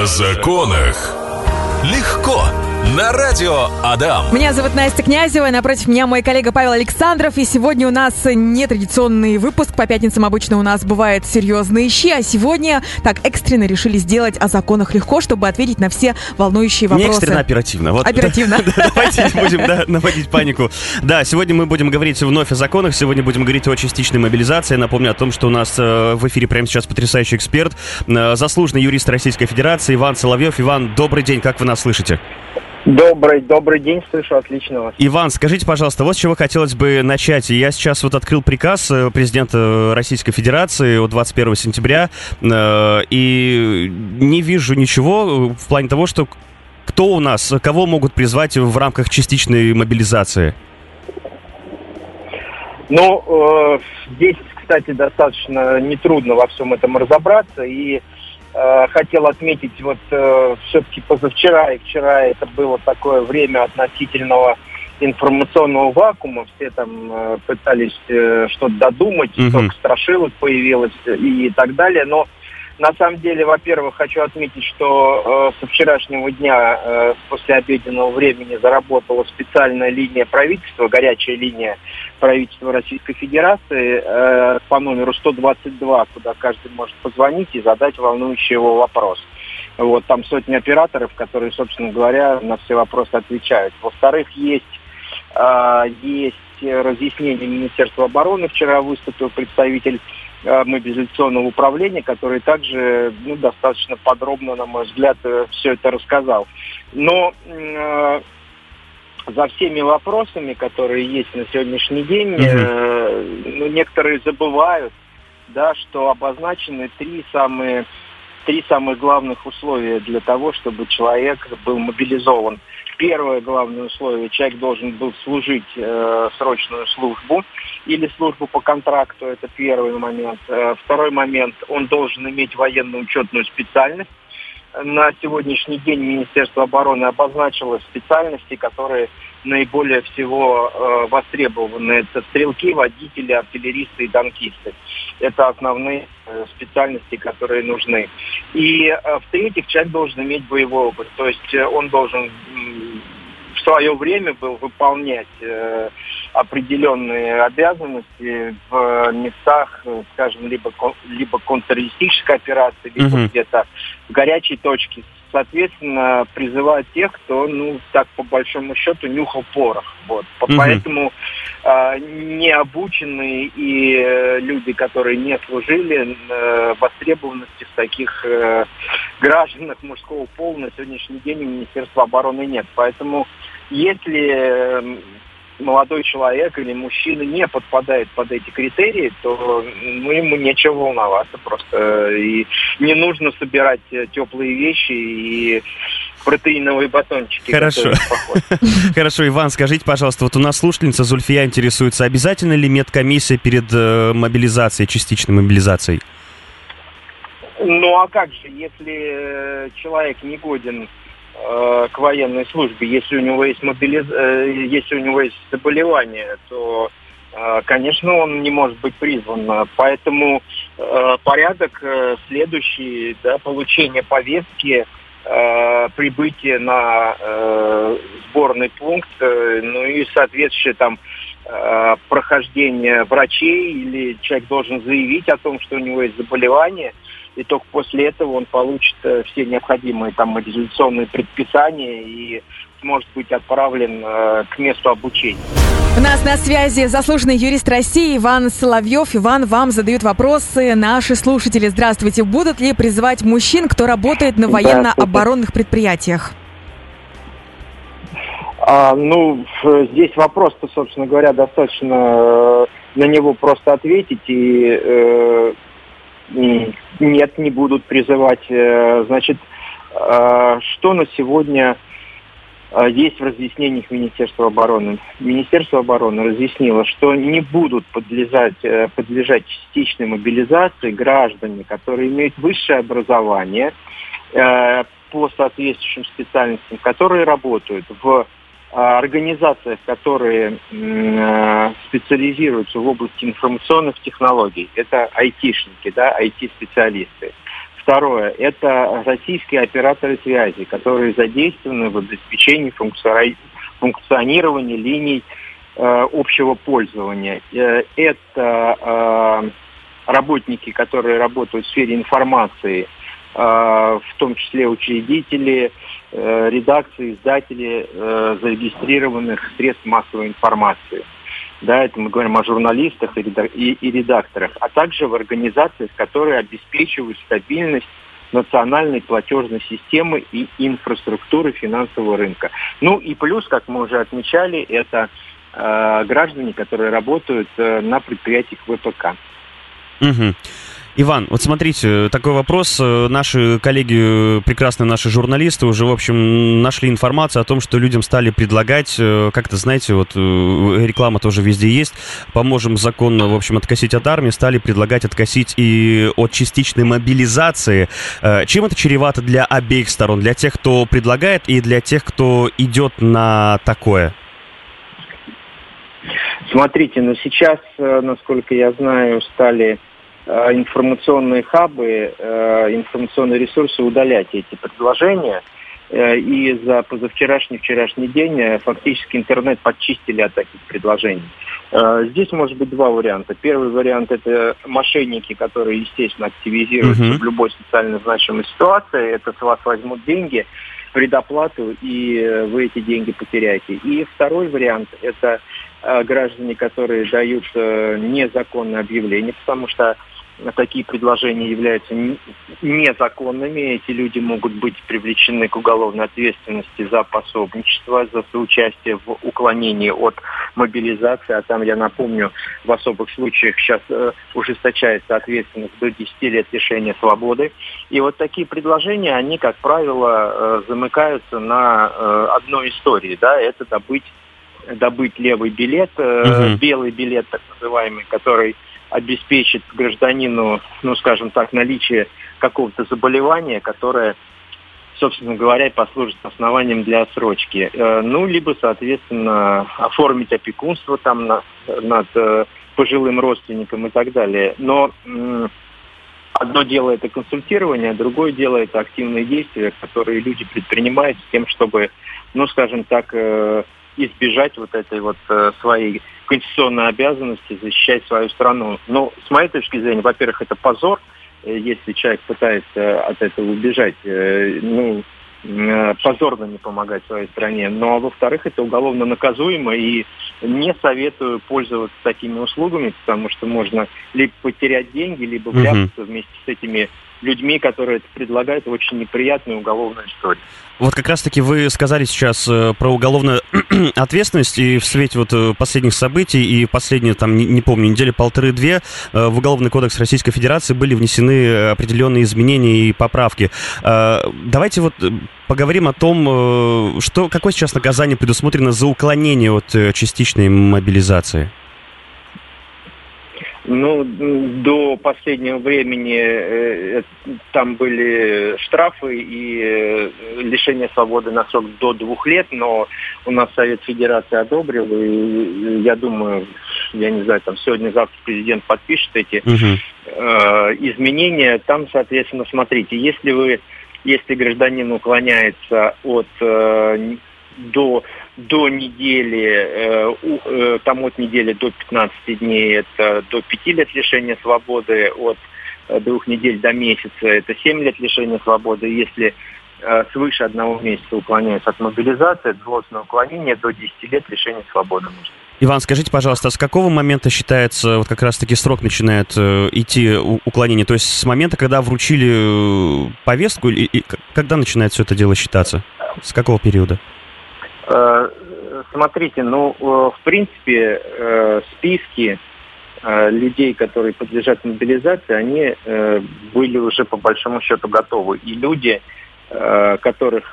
О законах. Легко. На радио Адам. Меня зовут Настя Князева, и напротив меня мой коллега Павел Александров. И сегодня у нас нетрадиционный выпуск. По пятницам обычно у нас бывают серьезные щи, а сегодня так экстренно решили сделать о законах легко, чтобы ответить на все волнующие вопросы. Не экстренно, оперативно. Вот. Оперативно. Давайте не будем наводить панику. Да, сегодня мы будем говорить вновь о законах. Сегодня будем говорить о частичной мобилизации. Напомню о том, что у нас э, в эфире прямо сейчас потрясающий эксперт, э, заслуженный юрист Российской Федерации Иван Соловьев. Иван, добрый день, как вы нас слышите? Добрый, добрый день, слышу отлично вас. Иван, скажите, пожалуйста, вот с чего хотелось бы начать. Я сейчас вот открыл приказ э, президента Российской Федерации от 21 сентября, э, и не вижу ничего в плане того, что кто у нас, кого могут призвать в рамках частичной мобилизации? Ну, э, здесь, кстати, достаточно нетрудно во всем этом разобраться, и Э, хотел отметить, вот э, все-таки позавчера и вчера это было такое время относительного информационного вакуума. Все там э, пытались э, что-то додумать, Мгм. столько страшилок появилось и так далее. Но на самом деле, во-первых, хочу отметить, что э, со вчерашнего дня, э, после обеденного времени, заработала специальная линия правительства, горячая линия правительства Российской Федерации э, по номеру 122, куда каждый может позвонить и задать волнующий его вопрос. Вот, там сотни операторов, которые, собственно говоря, на все вопросы отвечают. Во-вторых, есть, э, есть разъяснение Министерства обороны. Вчера выступил представитель мобилизационного управления, который также ну, достаточно подробно, на мой взгляд, все это рассказал. Но э, за всеми вопросами, которые есть на сегодняшний день, э, ну, некоторые забывают, да, что обозначены три самые три самых главных условия для того, чтобы человек был мобилизован. Первое главное условие, человек должен был служить э, срочную службу или службу по контракту, это первый момент. Э, второй момент, он должен иметь военно-учетную специальность. На сегодняшний день Министерство обороны обозначило специальности, которые наиболее всего э, востребованы. Это стрелки, водители, артиллеристы и танкисты. Это основные э, специальности, которые нужны. И э, в-третьих, человек должен иметь боевой опыт. То есть э, он должен м, в свое время был выполнять э, определенные обязанности в местах, э, скажем, либо, либо контртеррористической операции, либо Мгм. где-то в горячей точке. Соответственно, призывать тех, кто, ну, так по большому счету, нюхал порох. Вот. Мгм. Поэтому э, необученные и э, люди, которые не служили, э, востребованности в таких э, гражданах мужского пола на сегодняшний день у Министерства обороны нет. Поэтому если э, молодой человек или мужчина не подпадает под эти критерии, то ну, ему нечего волноваться просто. И не нужно собирать э, теплые вещи и протеиновые батончики. Хорошо. Хорошо, Иван, скажите, пожалуйста, вот у нас слушательница Зульфия интересуется, обязательно ли медкомиссия перед э, мобилизацией, частичной мобилизацией? Ну а как же, если э, человек не годен э, к военной службе, если у него есть мобилиз... э, если у него есть заболевание, то, э, конечно, он не может быть призван. Поэтому порядок следующий, да, получение повестки, прибытие на сборный пункт, ну и соответствующее там прохождение врачей или человек должен заявить о том, что у него есть заболевание, и только после этого он получит э, все необходимые там мобилизационные предписания и сможет быть отправлен э, к месту обучения. У нас на связи заслуженный юрист России Иван Соловьев. Иван, вам задают вопросы наши слушатели. Здравствуйте. Будут ли призывать мужчин, кто работает на военно-оборонных предприятиях? А, ну, здесь вопрос-то, собственно говоря, достаточно э, на него просто ответить и э, нет, не будут призывать. Э, Значит, э, что на сегодня э, есть в разъяснениях Министерства обороны? Министерство обороны разъяснило, что не будут подлежать, подлежать частичной мобилизации граждане, которые имеют высшее образование по соответствующим специальностям, которые работают в организациях, которые э, специализируются в области информационных технологий. Это айтишники, да, IT-специалисты. Второе – это российские операторы связи, которые задействованы в обеспечении функционирования линий э, общего пользования. Э, это работники, которые работают в сфере информации, в том числе учредители, э, редакции, издатели э, зарегистрированных средств массовой информации. Да, это мы говорим о журналистах и редакторах, а также в организациях, которые обеспечивают стабильность национальной платежной системы и инфраструктуры финансового рынка. Ну и плюс, как мы уже отмечали, это э, граждане, которые работают э, на предприятиях ВПК. Угу. Иван, вот смотрите, такой вопрос. Наши коллеги, прекрасные наши журналисты, уже, в общем, нашли информацию о том, что людям стали предлагать, э, как-то, знаете, вот э, реклама тоже везде есть, поможем законно, в общем, откосить от армии, стали предлагать откосить и от частичной мобилизации. Э, чем это чревато для обеих сторон? Для тех, кто предлагает, и для тех, кто идет на такое? Смотрите, ну сейчас, насколько я знаю, стали информационные хабы, э, информационные ресурсы удалять эти предложения. Э, и за позавчерашний, вчерашний день фактически интернет подчистили от таких предложений. Здесь может быть два варианта. Первый вариант – это мошенники, которые, естественно, активизируются uh-huh. в любой социально значимой ситуации. Это с вас возьмут деньги, предоплату, и вы эти деньги потеряете. И второй вариант – это граждане, которые дают незаконное объявление, потому что такие предложения являются незаконными. Эти люди могут быть привлечены к уголовной ответственности за пособничество, за соучастие в уклонении от мобилизации. А там, я напомню, в особых случаях сейчас э, ужесточается ответственность до 10 лет лишения свободы. И вот такие предложения, они, как правило, э, замыкаются на э, одной истории. Да, это добыть добыть левый билет, э, угу. белый билет так называемый, который обеспечит гражданину, ну, скажем так, наличие какого-то заболевания, которое, собственно говоря, послужит основанием для отсрочки. Э, ну, либо, соответственно, оформить опекунство там на, над э, пожилым родственником и так далее. Но одно дело это консультирование, а другое дело это активные действия, которые люди предпринимают с тем, чтобы, ну, скажем так, избежать вот этой вот своей конституционной обязанности защищать свою страну. Но с моей точки зрения, во-первых, это позор, э, если человек пытается от этого убежать. Э, ну, э, позорно не помогать своей стране. Ну а во-вторых, это уголовно наказуемо, и не советую пользоваться такими услугами, потому что можно либо потерять деньги, либо вляпаться угу. вместе с этими людьми, которые предлагают, очень неприятную уголовную историю. Вот как раз-таки вы сказали сейчас э, про уголовную ответственность, и в свете вот э, последних событий и последние, там, не, не помню, недели полторы-две э, в Уголовный кодекс Российской Федерации были внесены определенные изменения и поправки. Давайте вот поговорим о том, что, какое сейчас наказание предусмотрено за уклонение от частичной мобилизации. Ну, до последнего времени э, э, там были штрафы и э, лишение свободы на срок до двух лет, но у нас Совет Федерации одобрил, и я думаю, я не знаю, там сегодня-завтра президент подпишет эти угу. э, изменения. Там, соответственно, смотрите, если вы, если гражданин уклоняется от э, до до недели, э, э, там от недели до 15 дней это до 5 лет лишения свободы, от э, двух недель до месяца это 7 лет лишения свободы. Если свыше одного месяца уклоняется от мобилизации, злостное уклонение до 10 лет лишения свободы нужно. Иван, скажите, пожалуйста, а с какого момента считается, вот как раз-таки срок начинает э, идти уклонение? То есть с момента, когда вручили повестку, и, и, когда начинает все это дело считаться? С какого периода? Э, смотрите, ну, э, в принципе, э, списки людей, которые подлежат мобилизации, они были уже по большому счету готовы. И люди, которых,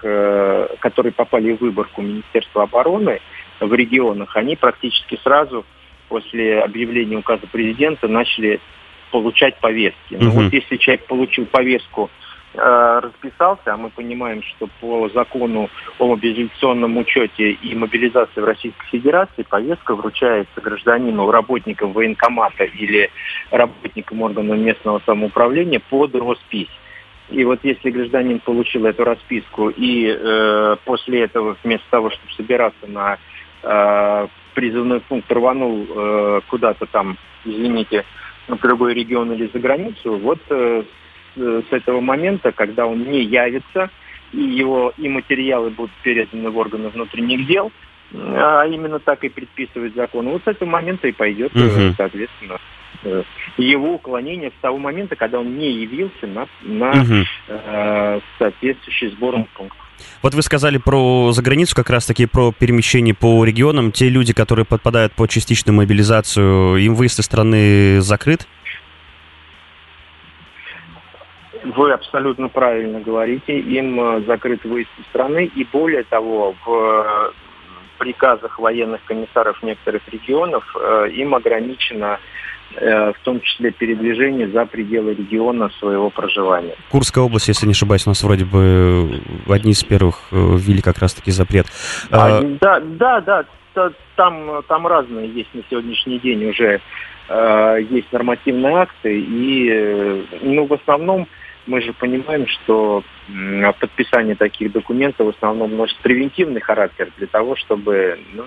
которые попали в выборку Министерства обороны в регионах, они практически сразу после объявления указа президента начали получать повестки. Угу. Ну вот если человек получил повестку расписался, а мы понимаем, что по закону о мобилизационном учете и мобилизации в Российской Федерации повестка вручается гражданину, работникам военкомата или работникам органов местного самоуправления под роспись. И вот если гражданин получил эту расписку и э, после этого вместо того, чтобы собираться на э, призывной пункт, рванул э, куда-то там, извините, в другой регион или за границу, вот э, с этого момента, когда он не явится, и его и материалы будут переданы в органы внутренних дел, а именно так и предписывает закон. Вот с этого момента и пойдет, угу. соответственно, э, его уклонение с того момента, когда он не явился на, на угу. э, соответствующий сбором пунктов. Вот вы сказали про заграницу, как раз-таки про перемещение по регионам. Те люди, которые подпадают под частичную мобилизацию, им выезд из страны закрыт? Вы абсолютно правильно говорите. Им э, закрыт выезд из страны. И более того, в приказах военных комиссаров некоторых регионов э, им ограничено э, в том числе передвижение за пределы региона своего проживания. Курская область, если не ошибаюсь, у нас вроде бы одни из первых ввели как раз-таки запрет. А, да, да, да, там, там разные есть на сегодняшний день уже э, есть нормативные акты, и ну, в основном мы же понимаем, что подписание таких документов в основном носит превентивный характер для того, чтобы ну,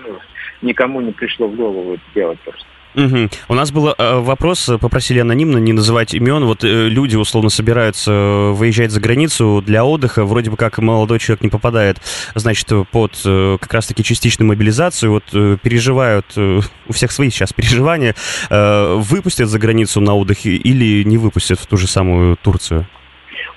никому не пришло в голову это делать просто. Угу. У нас был э, вопрос, попросили анонимно не называть имен. Вот э, люди условно собираются э, выезжать за границу для отдыха, вроде бы как молодой человек не попадает, значит, под э, как раз-таки частичную мобилизацию, вот э, переживают, э, у всех свои сейчас переживания, э, выпустят за границу на отдых или не выпустят в ту же самую Турцию?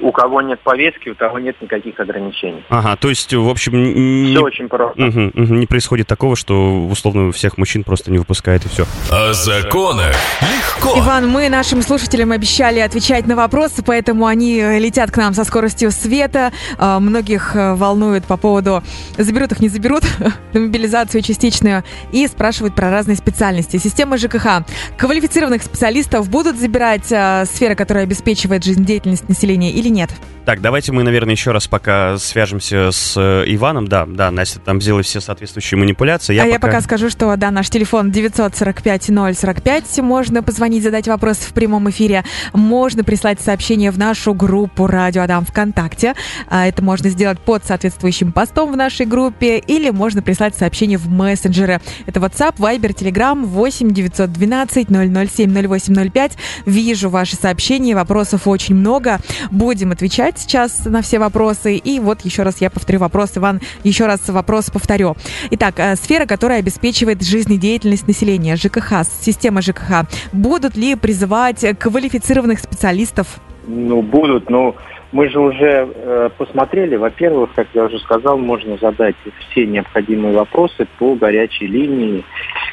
У кого нет повестки, у того нет никаких ограничений. Ага, то есть, в общем... Не... Все очень просто. Угу, угу, не происходит такого, что, условно, всех мужчин просто не выпускает и все. О законах легко. Иван, мы нашим слушателям обещали отвечать на вопросы, поэтому они летят к нам со скоростью света. А, многих э, волнует по поводу, заберут их, не заберут, мобилизацию частичную, и спрашивают про разные специальности. Система ЖКХ. Квалифицированных специалистов будут забирать сфера, которая обеспечивает жизнедеятельность населения или нет? Так, давайте мы, наверное, еще раз пока свяжемся с э, Иваном. Да, да, Настя там сделает все соответствующие манипуляции. Я а пока... я пока скажу, что, да, наш телефон 945-045. Можно позвонить, задать вопрос в прямом эфире. Можно прислать сообщение в нашу группу «Радио Адам ВКонтакте». А, это можно сделать под соответствующим постом в нашей группе. Или можно прислать сообщение в мессенджеры. Это WhatsApp, Viber, Telegram 8 912 007 0805. Вижу ваши сообщения, вопросов очень много. Будем отвечать отвечать сейчас на все вопросы. И вот еще раз я повторю вопрос, Иван, еще раз вопрос повторю. Итак, э, сфера, которая обеспечивает жизнедеятельность населения, ЖКХ, система ЖКХ, будут ли призывать квалифицированных специалистов? Ну, будут, но мы же уже э, посмотрели. Во-первых, как я уже сказал, можно задать все необходимые вопросы по горячей линии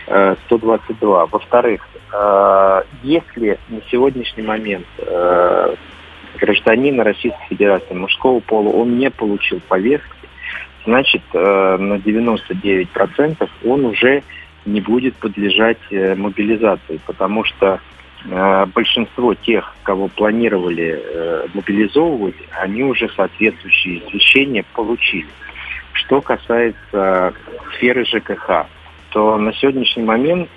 э, 122. Во-вторых, э, если на сегодняшний момент э, гражданина Российской Федерации мужского пола, он не получил повестки, значит, э, на 99% он уже не будет подлежать э, мобилизации, потому что э, большинство тех, кого планировали мобилизовывать, они уже соответствующие извещения получили. Что касается сферы ЖКХ, то на сегодняшний момент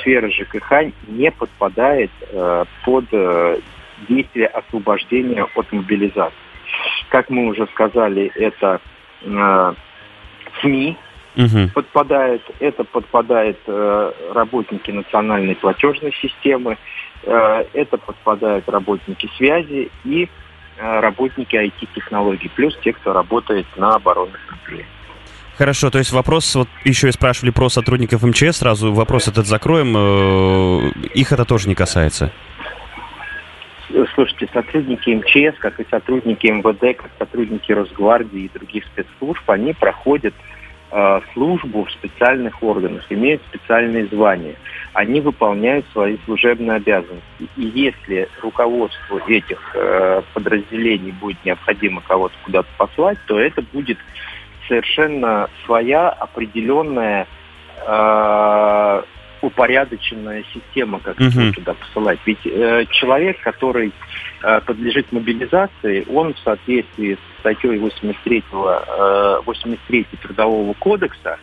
сфера ЖКХ не подпадает под действия освобождения от мобилизации. Как мы уже сказали, это э, СМИ угу. подпадает, это подпадает э, работники национальной платежной системы, э, это подпадают работники связи и э, работники IT-технологий, плюс те, кто работает на оборонных предприятиях. Хорошо, то есть вопрос, вот еще и спрашивали про сотрудников МЧС, сразу вопрос этот закроем, э, их это тоже не касается? Слушайте, сотрудники МЧС, как и сотрудники МВД, как сотрудники Росгвардии и других спецслужб, они проходят э, службу в специальных органах, имеют специальные звания. Они выполняют свои служебные обязанности. И если руководству этих э, подразделений будет необходимо кого-то куда-то послать, то это будет совершенно своя определенная э, упорядоченная система, как uh-huh. туда посылать. Ведь э, человек, который э, подлежит мобилизации, он в соответствии с статьей 83, э, 83 Трудового кодекса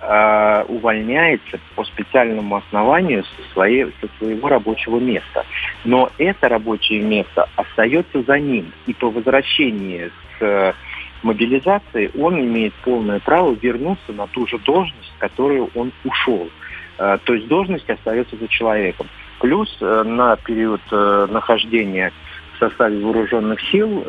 э, увольняется по специальному основанию со, своей, со своего рабочего места. Но это рабочее место остается за ним. И по возвращении с э, мобилизации он имеет полное право вернуться на ту же должность, в которую он ушел. Э, то есть должность остается за человеком. Плюс э, на период э, нахождения в составе вооруженных сил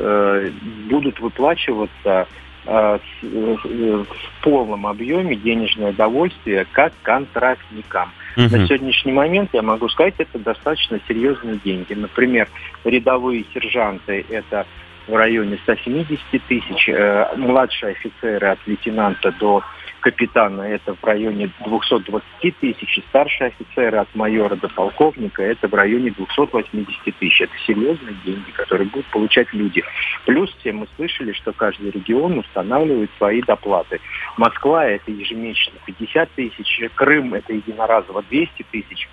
будут выплачиваться в полном объеме денежное удовольствие как контрактникам. Угу. На сегодняшний момент я могу сказать, это достаточно серьезные деньги. Например, рядовые сержанты это в районе 170 тысяч, младшие офицеры от лейтенанта до капитана это в районе 220 тысяч, и старшие офицеры от майора до полковника это в районе 280 тысяч. Это серьезные деньги, которые будут получать люди. Плюс все мы слышали, что каждый регион устанавливает свои доплаты. Москва это ежемесячно 50 тысяч, Крым это единоразово 200 тысяч.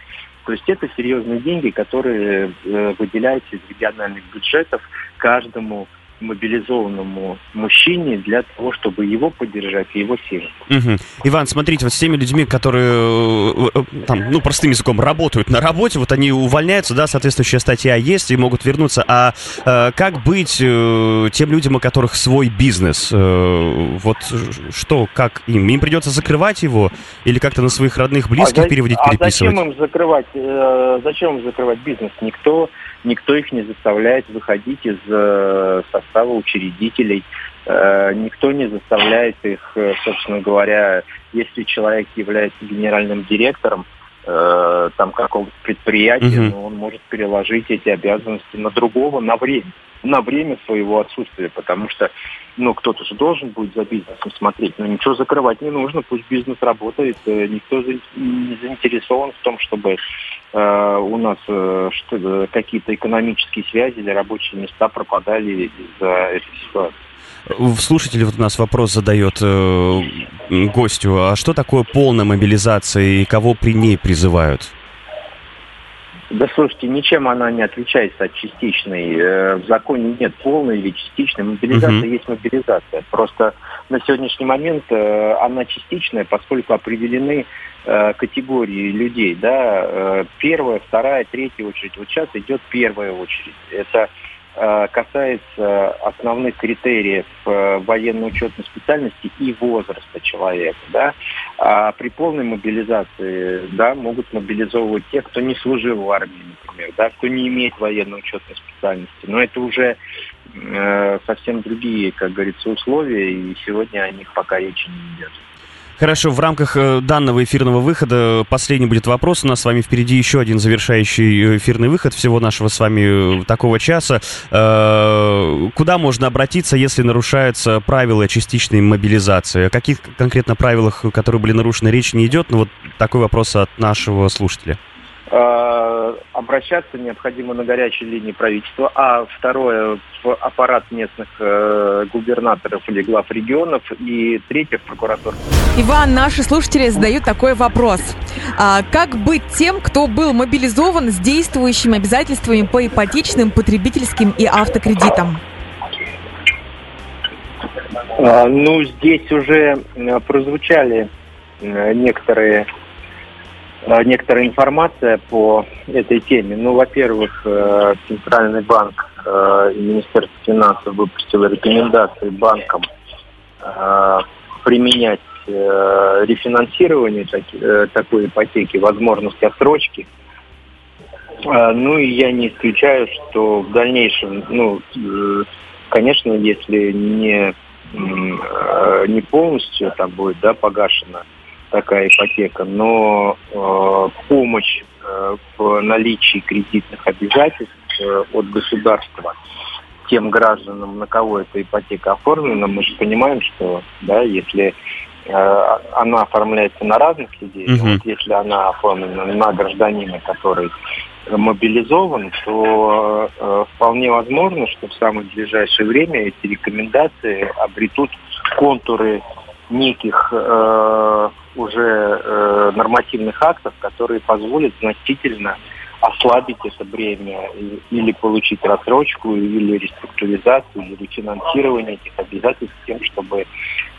То есть это серьезные деньги, которые э, выделяются из региональных бюджетов каждому мобилизованному мужчине для того, чтобы его поддержать и его семью. Угу. Иван, смотрите, вот с теми людьми, которые, э, э, там, ну, простым языком, работают на работе, вот они увольняются, да, соответствующая статья есть и могут вернуться. А э, как быть э, тем людям, у которых свой бизнес? Э, вот что, как им? Им придется закрывать его или как-то на своих родных, близких а переводить, а переписывать? А зачем им закрывать, э, зачем им закрывать бизнес? Никто никто их не заставляет выходить из э, состава учредителей, э, никто не заставляет их, э, собственно говоря, если человек является генеральным директором э, там какого-то предприятия, угу. но он может переложить эти обязанности на другого на время, на время своего отсутствия, потому что ну, кто-то же должен будет за бизнесом смотреть, но ничего закрывать не нужно, пусть бизнес работает, э, никто не заинтересован в том, чтобы э, у нас э, какие-то экономические связи или рабочие места пропадали из-за этой ситуации. Слушатель вот у нас вопрос задает э, гостю, а что такое полная мобилизация и кого при ней призывают? Да слушайте, ничем она не отличается от частичной. Э, в законе нет полной или частичной. Мобилизация угу. есть мобилизация. Просто на сегодняшний момент э, она частичная, поскольку определены э, категории людей. Да? Первая, вторая, третья очередь. Вот сейчас идет первая очередь. Это касается основных критериев э, военно-учетной специальности и возраста человека. Да? А при полной мобилизации да, могут мобилизовывать тех, кто не служил в армии, например, да, кто не имеет военно-учетной специальности. Но это уже э, совсем другие, как говорится, условия, и сегодня о них пока речи не идет. Хорошо, в рамках э, данного эфирного выхода последний будет вопрос. У нас с вами впереди еще один завершающий э, эфирный выход всего нашего с вами э, такого часа. Куда можно обратиться, если нарушаются правила частичной мобилизации? О каких конкретно правилах, которые были нарушены, речь не идет? Но вот такой вопрос от нашего слушателя. Э, обращаться необходимо на горячей линии правительства, а второе в аппарат местных э, губернаторов или глав регионов, и третье в прокуратуру. Иван, наши слушатели задают такой вопрос. А как быть тем, кто был мобилизован с действующими обязательствами по ипотечным, потребительским и автокредитам? А, ну, здесь уже э, прозвучали некоторые некоторая информация по этой теме. Ну, во-первых, э, Центральный банк э, и Министерство финансов выпустило рекомендации банкам применять рефинансирование такой ипотеки, возможность отсрочки. Ну и я не исключаю, что в дальнейшем, ну, конечно, если не, не полностью там будет да, погашена такая ипотека, но э, помощь э, в наличии кредитных обязательств э, от государства тем гражданам, на кого эта ипотека оформлена, мы же понимаем, что да, если э, она оформляется на разных людей, uh-huh. вот если она оформлена на гражданина, который мобилизован, то э, вполне возможно, что в самое ближайшее время эти рекомендации обретут контуры неких э, уже э, нормативных актов, которые позволят значительно ослабить это бремя или получить рассрочку, или реструктуризацию, или финансирование этих обязательств тем, чтобы,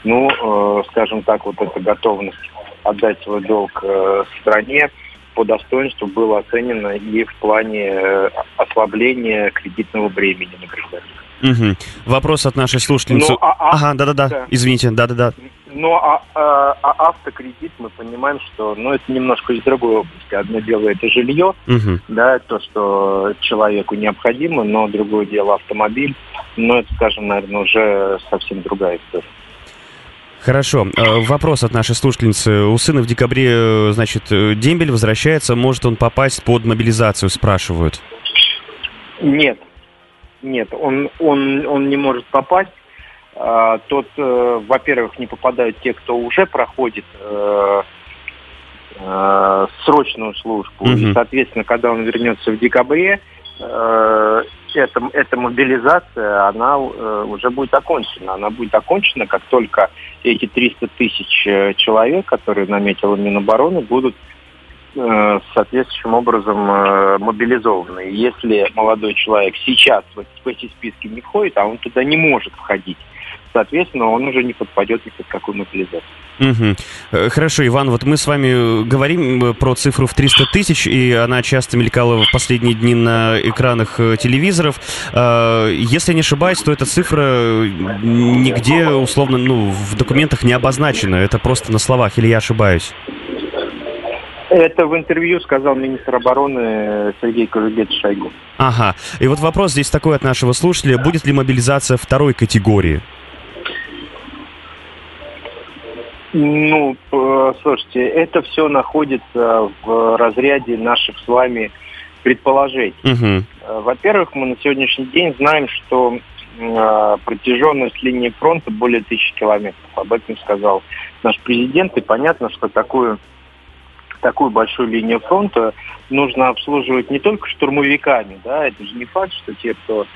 ну, э, скажем так, вот эта готовность отдать свой долг э, стране по достоинству была оценена и в плане э, ослабления кредитного бремени на гражданина. Угу. Вопрос от нашей слушательницы. Ну, а, а, ага, да-да-да, да. извините, да-да-да. Ну, а, а, а автокредит мы понимаем, что ну, это немножко из другой области. Одно дело это жилье, угу. да, то, что человеку необходимо, но другое дело автомобиль. Но это, скажем, наверное, уже совсем другая история. Хорошо. Э, вопрос от нашей слушательницы. У сына в декабре, э, значит, э, дембель возвращается. Может он попасть под мобилизацию, спрашивают? Нет. Нет, он, он, он не может попасть. А, тот, э, во-первых, не попадают те, кто уже проходит э, э, срочную службу. Угу. И, соответственно, когда он вернется в декабре, э, эта, эта мобилизация, она э, уже будет окончена. Она будет окончена, как только эти 300 тысяч человек, которые наметила Минобороны, будут Э, соответствующим образом э, мобилизованы. Если молодой человек сейчас в, в эти списки не входит, а он туда не может входить, соответственно, он уже не подпадет ни под какую мобилизацию. Угу. Хорошо, Иван, вот мы с вами говорим про цифру в 300 тысяч, и она часто мелькала в последние дни на экранах телевизоров. Если не ошибаюсь, то эта цифра нигде, условно, ну, в документах не обозначена. Это просто на словах, или я ошибаюсь? Это в интервью сказал министр обороны Сергей Кожугетович Шойгу. Ага. И вот вопрос здесь такой от нашего слушателя. Будет ли мобилизация второй категории? Ну, слушайте, это все находится в разряде наших с вами предположений. Угу. Во-первых, мы на сегодняшний день знаем, что э, протяженность линии фронта более тысячи километров. Об этом сказал наш президент. И понятно, что такую такую большую линию фронта нужно обслуживать не только штурмовиками, да, это же не факт, что те, кто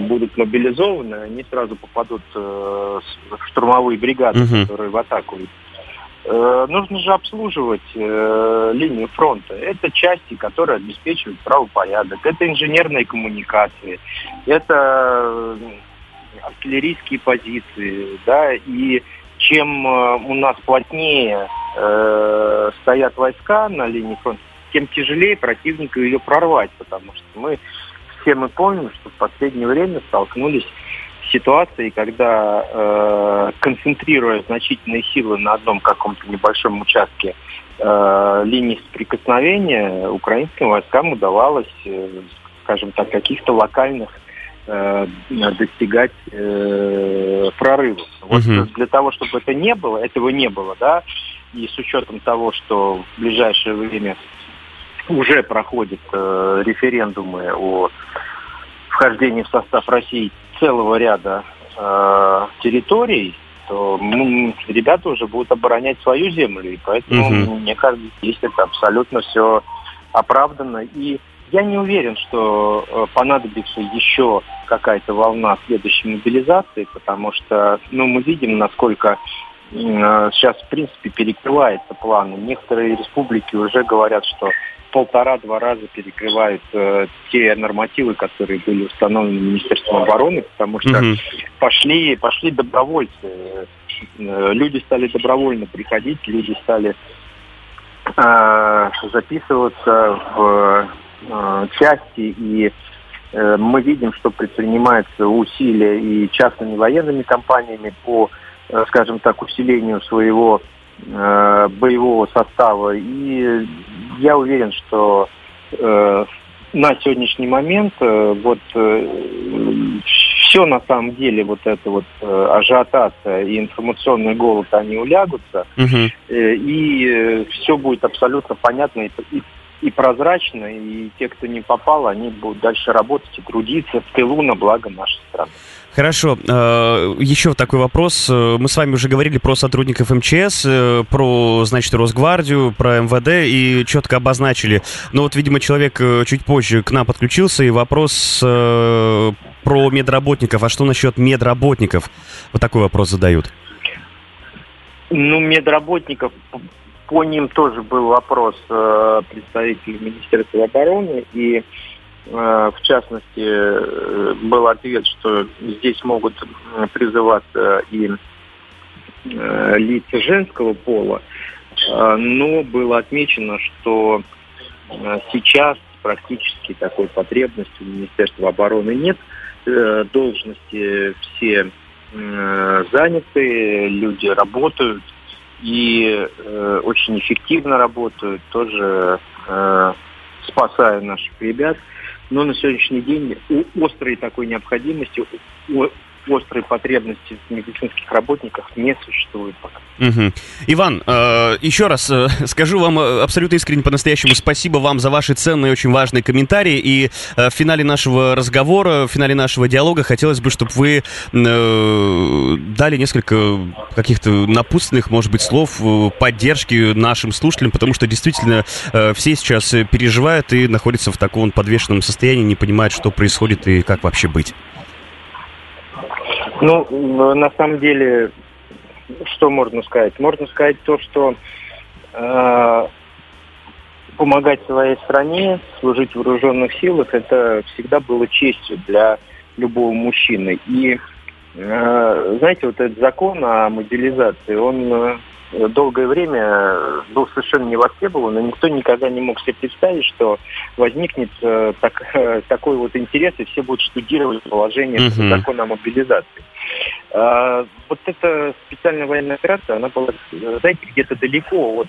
будут мобилизованы, они сразу попадут э, в штурмовые бригады, угу. которые в атаку. Э, нужно же обслуживать э, линию фронта. Это части, которые обеспечивают правопорядок, это инженерные коммуникации, это артиллерийские позиции, да, и чем э, у нас плотнее э, стоят войска на линии фронта, тем тяжелее противнику ее прорвать, потому что мы все мы помним, что в последнее время столкнулись с ситуацией, когда э, концентрируя значительные силы на одном каком-то небольшом участке э, линии соприкосновения, украинским войскам удавалось, э, скажем так, каких-то локальных э, достигать э, прорывов. Вот угу. для того, чтобы это не было, этого не было, да, и с учетом того, что в ближайшее время уже проходят э, референдумы о вхождении в состав России целого ряда э, территорий, то ну, ребята уже будут оборонять свою землю, и поэтому, угу. мне кажется, здесь это абсолютно все оправдано. И я не уверен, что э, понадобится еще какая-то волна следующей мобилизации, потому что ну, мы видим, насколько э, сейчас, в принципе, перекрывается планы. Некоторые республики уже говорят, что полтора-два раза перекрывают э, те нормативы, которые были установлены Министерством обороны, потому что угу. пошли, пошли добровольцы. Э, люди стали добровольно приходить, люди стали э, записываться в э, части, и э, мы видим, что предпринимаются усилия и частными военными компаниями по, э, скажем так, усилению своего э, боевого состава. И я уверен, что э, на сегодняшний момент э, вот э, все на самом деле вот это вот э, ажиотация и информационный голод они улягутся угу. э, и э, все будет абсолютно понятно и, и и прозрачно, и те, кто не попал, они будут дальше работать и трудиться в тылу на благо нашей страны. Хорошо. Э, еще такой вопрос. Э, мы с вами уже говорили про сотрудников МЧС, э, про, значит, Росгвардию, про МВД и четко обозначили. Но вот, видимо, человек чуть позже к нам подключился, и вопрос про медработников. А что насчет медработников? Вот такой вопрос задают. Ну, медработников, по ним тоже был вопрос представителей Министерства обороны, и э, в частности э, был ответ, что здесь могут призываться и э, лица женского пола, э, но было отмечено, что э, сейчас практически такой потребности у Министерства обороны нет. Э, должности все э, заняты, люди работают и э, очень эффективно работают, тоже э, спасая наших ребят. Но на сегодняшний день у острой такой необходимости, у острой потребности в медицинских работниках не существует пока. Угу. Иван, э, еще раз э, скажу вам э, абсолютно искренне по-настоящему спасибо вам за ваши ценные, очень важные комментарии. И э, в финале нашего разговора, в финале нашего диалога хотелось бы, чтобы вы э, дали несколько каких-то напутственных, может быть, слов э, поддержки нашим слушателям, потому что действительно э, все сейчас переживают и находятся в таком подвешенном состоянии, не понимают, что происходит и как вообще быть. Ну, на самом деле, что можно сказать? Можно сказать то, что э, помогать своей стране, служить в вооруженных силах, это всегда было честью для любого мужчины. И, э, знаете, вот этот закон о мобилизации, он долгое время был совершенно не востребован, и никто никогда не мог себе представить, что возникнет э, так, э, такой вот интерес, и все будут штудировать положение uh-huh. закона о мобилизации. А, вот эта специальная военная операция, она была, знаете, где-то далеко от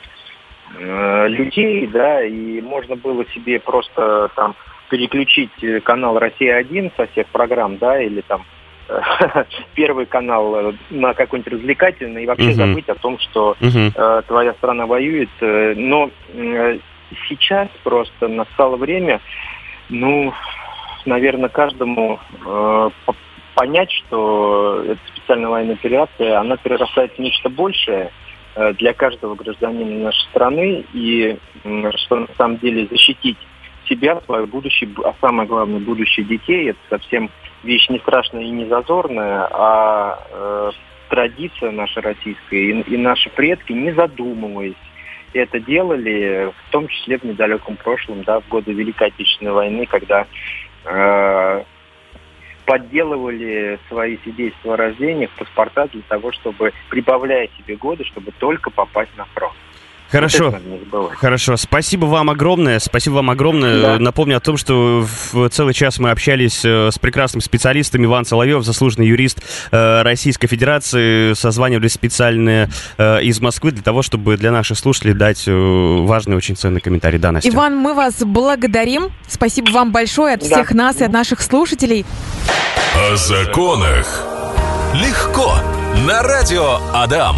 э, людей, да, и можно было себе просто там переключить канал «Россия-1» со всех программ, да, или там первый канал э, на какой-нибудь развлекательный и вообще uh-huh. забыть о том, что uh-huh. э, твоя страна воюет. Э, но э, сейчас просто настало время, ну, наверное, каждому э, понять, что эта специальная военная операция, она перерастает в нечто большее э, для каждого гражданина нашей страны, и что на самом деле защитить себя, свое будущее, а самое главное, будущее детей, это совсем вещь не страшная и не зазорная, а э, традиция наша российская, и, и наши предки, не задумываясь, это делали, в том числе в недалеком прошлом, да, в годы Великой Отечественной войны, когда э, подделывали свои свидетельства о рождениях, паспорта для того, чтобы, прибавляя себе годы, чтобы только попасть на фронт. Хорошо, хорошо. Спасибо вам огромное, спасибо вам огромное. Да. Напомню о том, что в целый час мы общались э, с прекрасным специалистом Иван Соловьев, заслуженный юрист э, Российской Федерации. Созванивались специально э, из Москвы для того, чтобы для наших слушателей дать важный, очень ценный комментарий. Да, Настя. Иван, мы вас благодарим. Спасибо вам большое от да. всех нас и от наших слушателей. О законах легко на радио Адам.